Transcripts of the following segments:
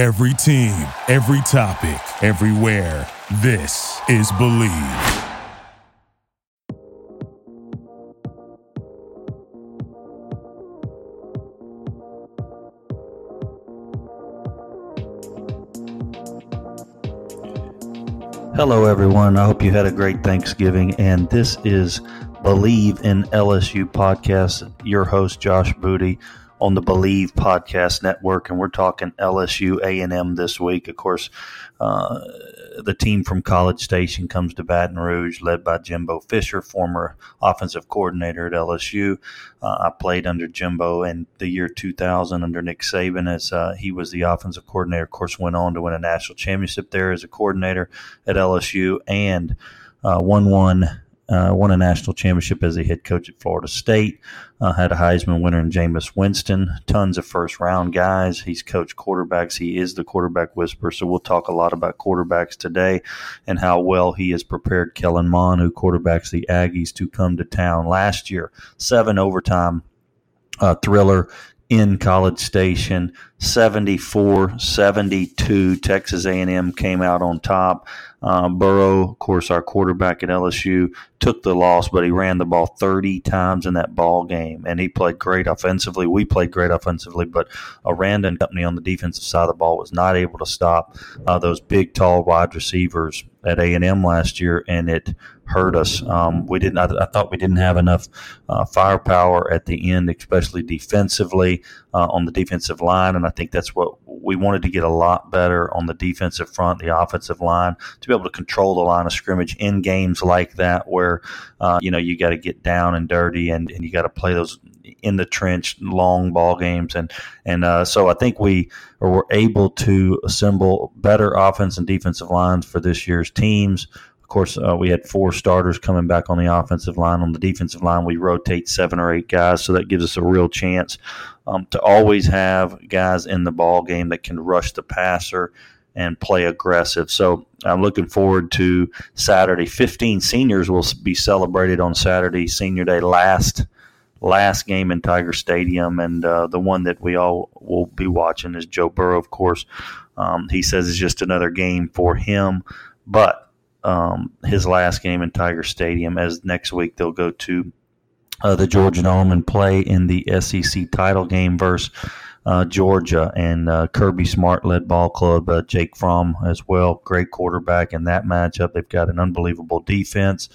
Every team, every topic, everywhere. This is Believe. Hello, everyone. I hope you had a great Thanksgiving. And this is Believe in LSU podcast. Your host, Josh Booty on the Believe Podcast Network, and we're talking LSU A and M this week. Of course, uh, the team from College Station comes to Baton Rouge, led by Jimbo Fisher, former offensive coordinator at LSU. Uh, I played under Jimbo in the year 2000 under Nick Saban as uh, he was the offensive coordinator. Of course, went on to win a national championship there as a coordinator at LSU and uh, won one uh, won a national championship as a head coach at Florida State. Uh, had a Heisman winner in Jameis Winston. Tons of first round guys. He's coached quarterbacks. He is the quarterback whisperer. So we'll talk a lot about quarterbacks today and how well he has prepared Kellen Mond, who quarterbacks the Aggies, to come to town last year. Seven overtime uh, thriller in College Station, 74-72. Texas A&M came out on top. Uh, Burrow, of course, our quarterback at LSU, took the loss, but he ran the ball 30 times in that ball game, and he played great offensively. We played great offensively, but Aranda and company on the defensive side of the ball was not able to stop uh, those big, tall wide receivers at A&M last year, and it hurt us. Um, we didn't. I, I, thought we didn't have enough uh, firepower at the end, especially defensively uh, on the defensive line, and think that's what we wanted to get a lot better on the defensive front, the offensive line, to be able to control the line of scrimmage in games like that, where uh, you know you got to get down and dirty, and, and you got to play those in the trench long ball games, and and uh, so I think we were able to assemble better offense and defensive lines for this year's teams course, uh, we had four starters coming back on the offensive line. On the defensive line, we rotate seven or eight guys, so that gives us a real chance um, to always have guys in the ball game that can rush the passer and play aggressive. So I'm looking forward to Saturday. 15 seniors will be celebrated on Saturday, Senior Day, last last game in Tiger Stadium, and uh, the one that we all will be watching is Joe Burrow, of course. Um, he says it's just another game for him, but um, his last game in Tiger Stadium. As next week they'll go to uh, the Georgia Dome and play in the SEC title game versus uh, Georgia and uh, Kirby Smart led ball club. Uh, Jake Fromm as well, great quarterback in that matchup. They've got an unbelievable defense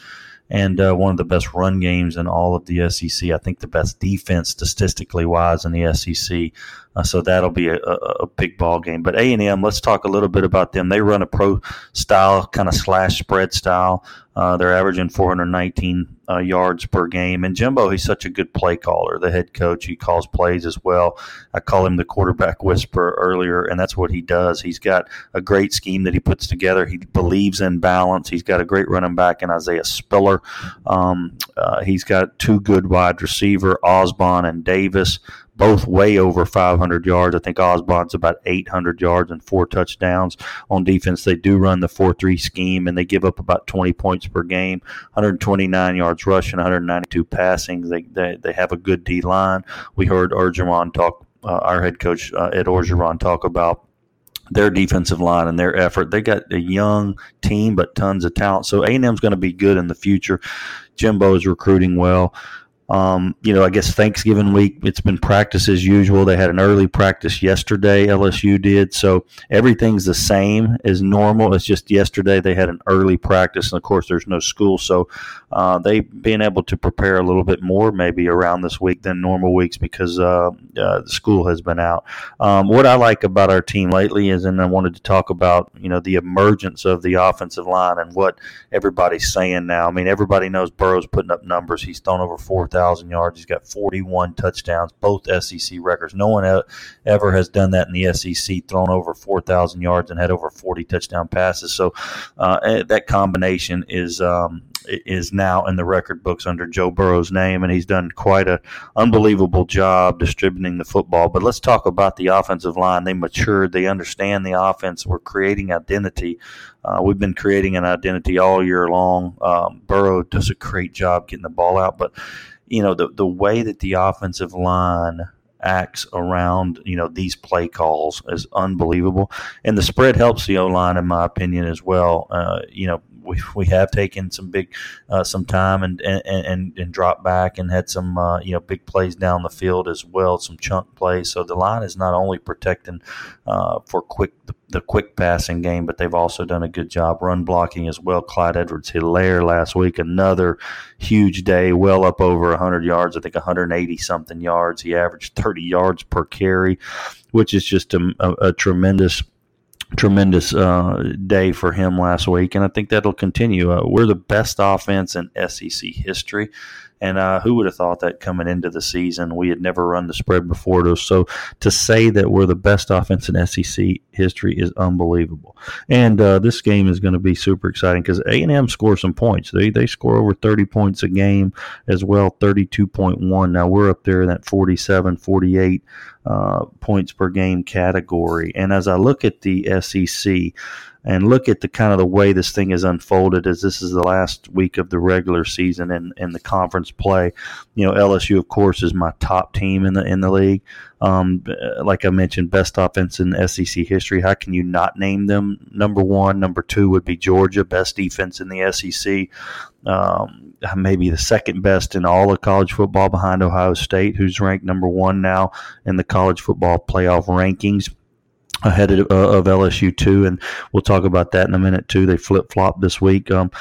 and uh, one of the best run games in all of the SEC. I think the best defense statistically wise in the SEC. Uh, so that'll be a, a, big ball game. But A and M, let's talk a little bit about them. They run a pro style kind of slash spread style. Uh, they're averaging 419 uh, yards per game. And Jimbo, he's such a good play caller. The head coach, he calls plays as well. I call him the quarterback whisperer earlier, and that's what he does. He's got a great scheme that he puts together. He believes in balance. He's got a great running back in Isaiah Spiller. Um, uh, he's got two good wide receiver, Ausbon and Davis both way over 500 yards. I think Ausbon's about 800 yards and four touchdowns on defense. They do run the 4 3 scheme and they give up about 20 points per game, 129 yards rushing, 192 passing. They, they, they have a good D line. We heard Orgeron talk, uh, our head coach uh, Ed Orgeron talk about their defensive line and their effort. They got a young team, but tons of talent. So A&M's going to be good in the future. Jimbo is recruiting well. Um, you know, I guess Thanksgiving week, it's been practice as usual. They had an early practice yesterday, LSU did. So everything's the same as normal. It's just yesterday they had an early practice. And of course, there's no school. So uh, they've been able to prepare a little bit more maybe around this week than normal weeks because uh, uh, the school has been out. Um, what I like about our team lately is, and I wanted to talk about, you know, the emergence of the offensive line and what everybody's saying now. I mean, everybody knows Burrow's putting up numbers. He's thrown over 4,000 thousand yards. He's got 41 touchdowns, both SEC records. No one ever has done that in the SEC, thrown over 4,000 yards and had over 40 touchdown passes. So uh, eh, that combination is um, is now in the record books under Joe Burrow's name, and he's done quite an unbelievable job distributing the football. But let's talk about the offensive line. They matured, they understand the offense. We're creating identity. Uh, we've been creating an identity all year long. Um, Burrow does a great job getting the ball out, but you know the the way that the offensive line acts around you know these play calls is unbelievable, and the spread helps the O line in my opinion as well. Uh, you know, we, we have taken some big uh, some time and and, and and dropped back and had some uh, you know big plays down the field as well, some chunk plays. So the line is not only protecting uh, for quick the, the, quick passing game, but they've also done a good job run blocking as well. Clyde Edwards Helaire last week, another huge day, well up over 100 yards. I think 180 something yards. He averaged 30 yards per carry, which is just a, a, a tremendous tremendous uh, day for him last week, and I think that'll continue. Uh, we're the best offense in SEC history. And uh, who would have thought that coming into the season? We had never run the spread before. So to say that we're the best offense in SEC history is unbelievable. And uh, this game is going to be super exciting because A&M scores some points. They, they score over 30 points a game as well, 32.1. Now we're up there in that 47, 48 uh, points per game category. And as I look at the SEC, and look at the kind of the way this thing has unfolded as this is the last week of the regular season and, and the conference play. You know, LSU of course is my top team in the in the league. Um, like I mentioned, best offense in SEC history. How can you not name them? Number one, number two would be Georgia, best defense in the SEC. Um, maybe the second best in all of college football behind Ohio State, who's ranked number one now in the college football playoff rankings ahead of, uh, of, LSU too, and we'll talk about that in a minute too. They flip flop this week. Um,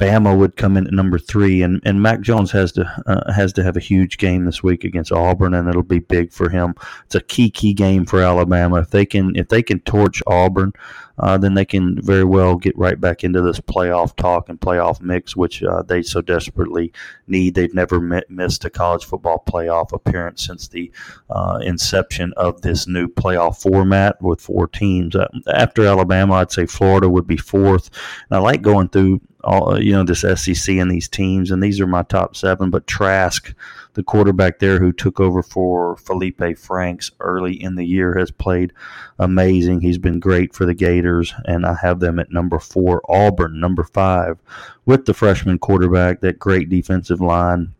Bama would come in at number three, and, and Mac Jones has to uh, has to have a huge game this week against Auburn, and it'll be big for him. It's a key key game for Alabama. If they can if they can torch Auburn, uh, then they can very well get right back into this playoff talk and playoff mix, which uh, they so desperately need. They've never missed a college football playoff appearance since the uh, inception of this new playoff format with four teams. Uh, after Alabama, I'd say Florida would be fourth. And I like going through all you know this SEC and these teams, and these are my top seven. But Trask, the quarterback there who took over for Felipe Franks early in the year, has played amazing. He's been great for the Gators, and I have them at number four. Auburn, number five, with the freshman quarterback, that great defensive line.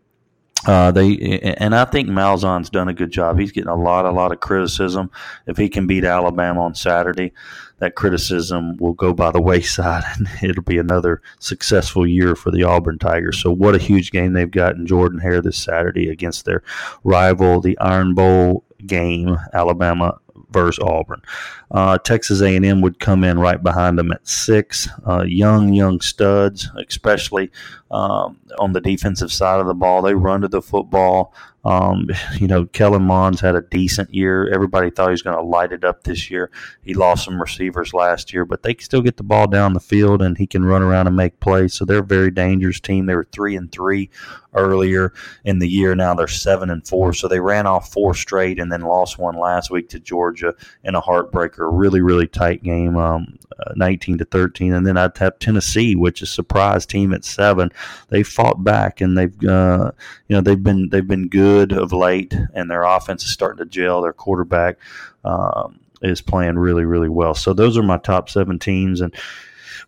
Uh, they and I think Malzahn's done a good job. He's getting a lot, a lot of criticism. If he can beat Alabama on Saturday, that criticism will go by the wayside, and it'll be another successful year for the Auburn Tigers. So, what a huge game they've got in Jordan Hare this Saturday against their rival, the Iron Bowl game, Alabama versus Auburn. Uh, Texas A&M would come in right behind them at six. Uh, young, young studs, especially um, on the defensive side of the ball. They run to the football. Um, you know, Kellen Mond's had a decent year. Everybody thought he was going to light it up this year. He lost some receivers last year, but they can still get the ball down the field and he can run around and make plays. So they're a very dangerous team. They were three and three earlier in the year. Now they're seven and four. So they ran off four straight and then lost one last week to Georgia in a heartbreaker. Really, really tight game, um, uh, 19 to 13. And then I'd have Tennessee, which is surprise team at seven. They fought back and they've, uh, you know, they've been they've been good of late, and their offense is starting to gel. Their quarterback um, is playing really, really well. So those are my top seven teams, and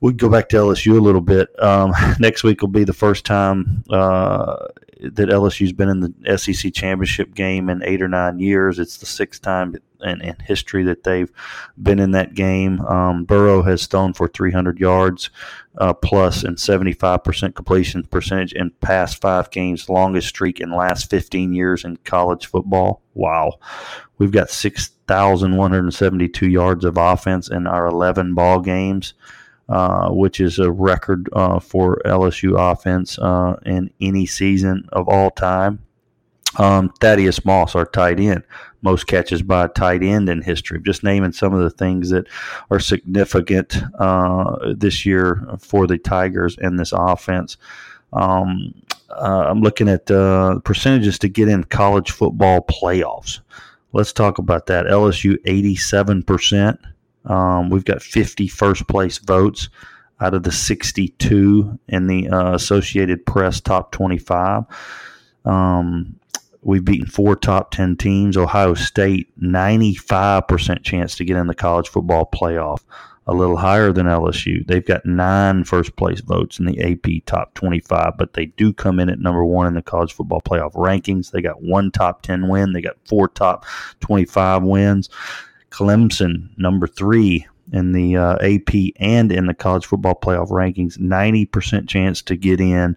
we go back to LSU a little bit. Um, next week will be the first time uh, that LSU's been in the SEC championship game in eight or nine years. It's the sixth time in, in history that they've been in that game. Um, Burrow has thrown for 300 yards uh, plus and 75% completion percentage in past five games, longest streak in last 15 years in college football. Wow. We've got 6,172 yards of offense in our 11 ball games. Uh, which is a record uh, for LSU offense uh, in any season of all time. Um, Thaddeus Moss, our tight end, most catches by a tight end in history. Just naming some of the things that are significant uh, this year for the Tigers and this offense. Um, uh, I'm looking at uh, percentages to get in college football playoffs. Let's talk about that. LSU 87%. Um, we've got 50 first place votes out of the 62 in the uh, Associated Press top 25. Um, we've beaten four top 10 teams. Ohio State, 95% chance to get in the college football playoff, a little higher than LSU. They've got nine first place votes in the AP top 25, but they do come in at number one in the college football playoff rankings. They got one top 10 win, they got four top 25 wins. Clemson, number three in the uh, AP and in the college football playoff rankings, 90% chance to get in.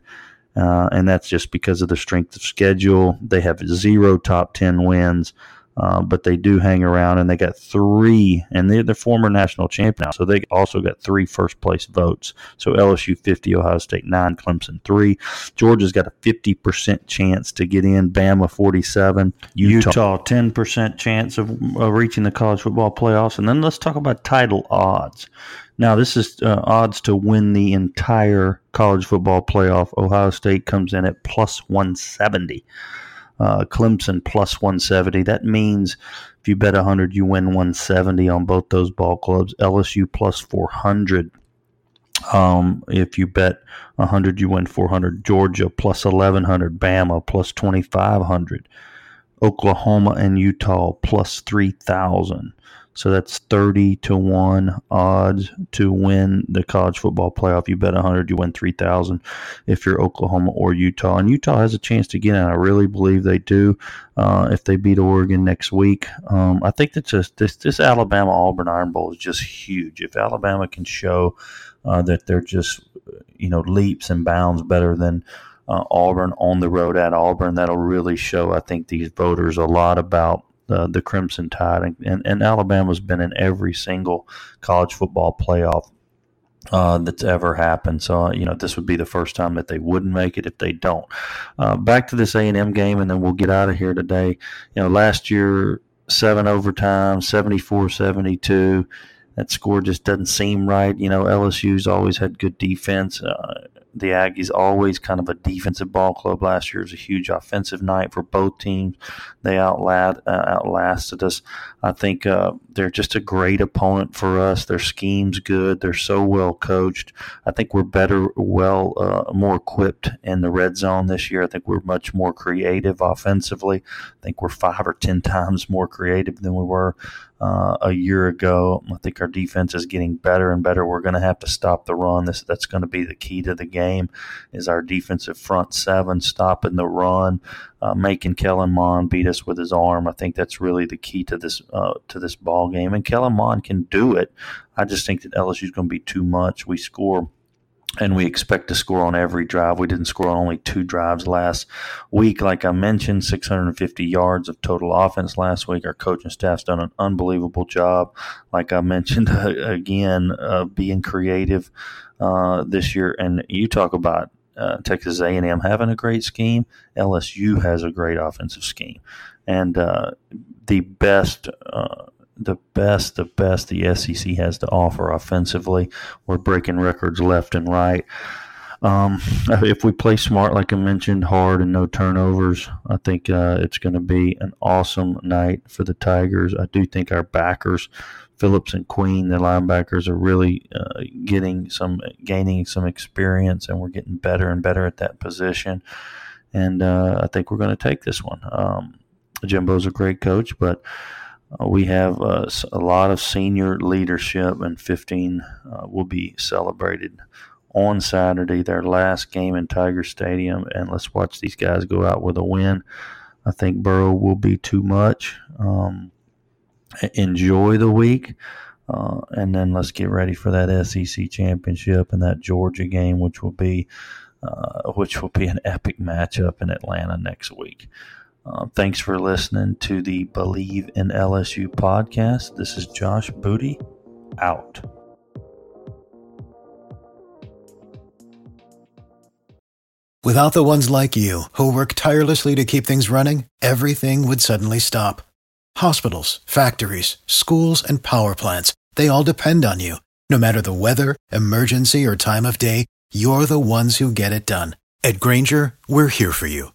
Uh, and that's just because of the strength of schedule. They have zero top 10 wins, uh, but they do hang around, and they got three, and they're the former national champ now, so they also got three first place votes. So LSU 50, Ohio State 9, Clemson 3. Georgia's got a 50% chance to get in, Bama 47, Utah, Utah 10% chance of reaching the college football playoffs. And then let's talk about title odds. Now, this is uh, odds to win the entire college football playoff. Ohio State comes in at plus 170. Uh, Clemson plus 170. That means if you bet 100, you win 170 on both those ball clubs. LSU plus 400. Um, if you bet 100, you win 400. Georgia plus 1100. Bama plus 2500. Oklahoma and Utah plus 3000. So that's 30 to 1 odds to win the college football playoff. You bet 100, you win 3,000 if you're Oklahoma or Utah. And Utah has a chance to get in. I really believe they do uh, if they beat Oregon next week. Um, I think that just this, this Alabama Auburn Iron Bowl is just huge. If Alabama can show uh, that they're just, you know, leaps and bounds better than uh, Auburn on the road at Auburn, that'll really show, I think, these voters a lot about the, the Crimson Tide, and, and, and, Alabama's been in every single college football playoff uh, that's ever happened. So you know this would be the first time that they wouldn't make it if they don't. Uh, back to this A and M game, and then we'll get out of here today. You know, last year seven overtime, 74-72. That score just doesn't seem right. You know, LSU's always had good defense. The Aggies always kind of a defensive ball club. Last year was a huge offensive night for both teams. They outlast, uh, outlasted us. I think uh, they're just a great opponent for us. Their scheme's good. They're so well coached. I think we're better, well, uh, more equipped in the red zone this year. I think we're much more creative offensively. I think we're five or ten times more creative than we were uh, a year ago. I think our defense is getting better and better. We're going to have to stop the run. This that's going to be the key to the game is our defensive front seven stopping the run, uh, making Kellen Mond beat us with his arm. I think that's really the key to this uh, to this ball game. And Kellen Mond can do it. I just think that LSU is going to be too much. We score and we expect to score on every drive. We didn't score on only two drives last week. Like I mentioned, 650 yards of total offense last week. Our coaching staff's done an unbelievable job. Like I mentioned again, uh, being creative uh, this year. And you talk about uh, Texas A&M having a great scheme. LSU has a great offensive scheme, and uh, the best uh, the best, the best the SEC has to offer offensively. We're breaking records left and right. Um, if we play smart, like I mentioned, hard and no turnovers, I think uh, it's going to be an awesome night for the Tigers. I do think our backers, Phillips and Queen, the linebackers, are really uh, getting some, gaining some experience, and we're getting better and better at that position. And uh, I think we're going to take this one. Um, Jimbo's a great coach, but we have uh, a lot of senior leadership, and 15 uh, will be celebrated on Saturday, their last game in Tiger Stadium. And let's watch these guys go out with a win. I think Burrow will be too much. Um, enjoy the week. Uh, and then let's get ready for that SEC championship and that Georgia game, which will be uh, which will be an epic matchup in Atlanta next week. Uh, thanks for listening to the Believe in LSU podcast. This is Josh Booty out. Without the ones like you who work tirelessly to keep things running, everything would suddenly stop. Hospitals, factories, schools, and power plants, they all depend on you. No matter the weather, emergency, or time of day, you're the ones who get it done. At Grainger, we're here for you